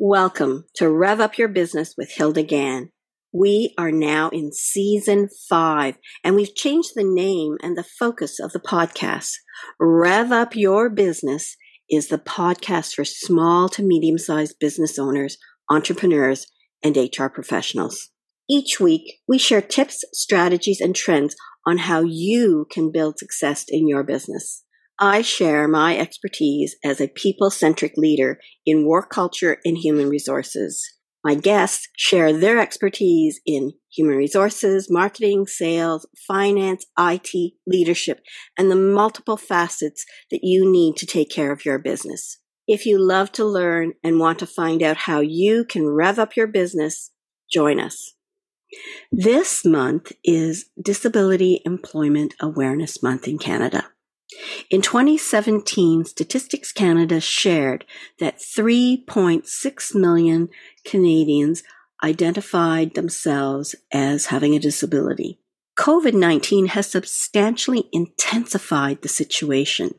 Welcome to Rev Up Your Business with Hilda Gan. We are now in season five, and we've changed the name and the focus of the podcast. Rev Up Your Business is the podcast for small to medium sized business owners, entrepreneurs, and HR professionals. Each week, we share tips, strategies, and trends on how you can build success in your business. I share my expertise as a people centric leader in work culture and human resources. My guests share their expertise in human resources, marketing, sales, finance, IT, leadership, and the multiple facets that you need to take care of your business. If you love to learn and want to find out how you can rev up your business, join us. This month is Disability Employment Awareness Month in Canada. In 2017, Statistics Canada shared that 3.6 million Canadians identified themselves as having a disability. COVID 19 has substantially intensified the situation.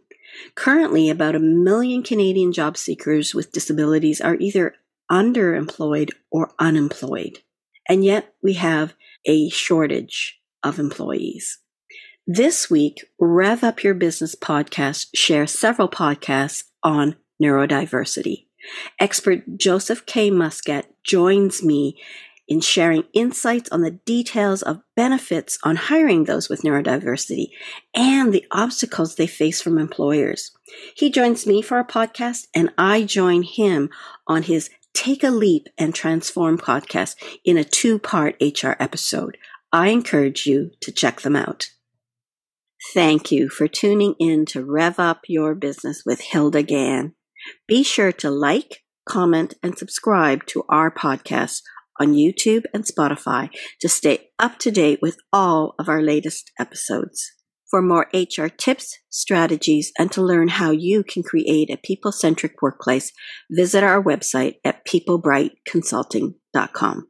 Currently, about a million Canadian job seekers with disabilities are either underemployed or unemployed. And yet we have a shortage of employees. This week, Rev Up Your Business podcast shares several podcasts on neurodiversity. Expert Joseph K. Muscat joins me in sharing insights on the details of benefits on hiring those with neurodiversity and the obstacles they face from employers. He joins me for a podcast and I join him on his Take a Leap and Transform podcast in a two part HR episode. I encourage you to check them out. Thank you for tuning in to Rev Up Your Business with Hilda Gan. Be sure to like, comment, and subscribe to our podcast on YouTube and Spotify to stay up to date with all of our latest episodes. For more HR tips, strategies, and to learn how you can create a people centric workplace, visit our website at peoplebrightconsulting.com.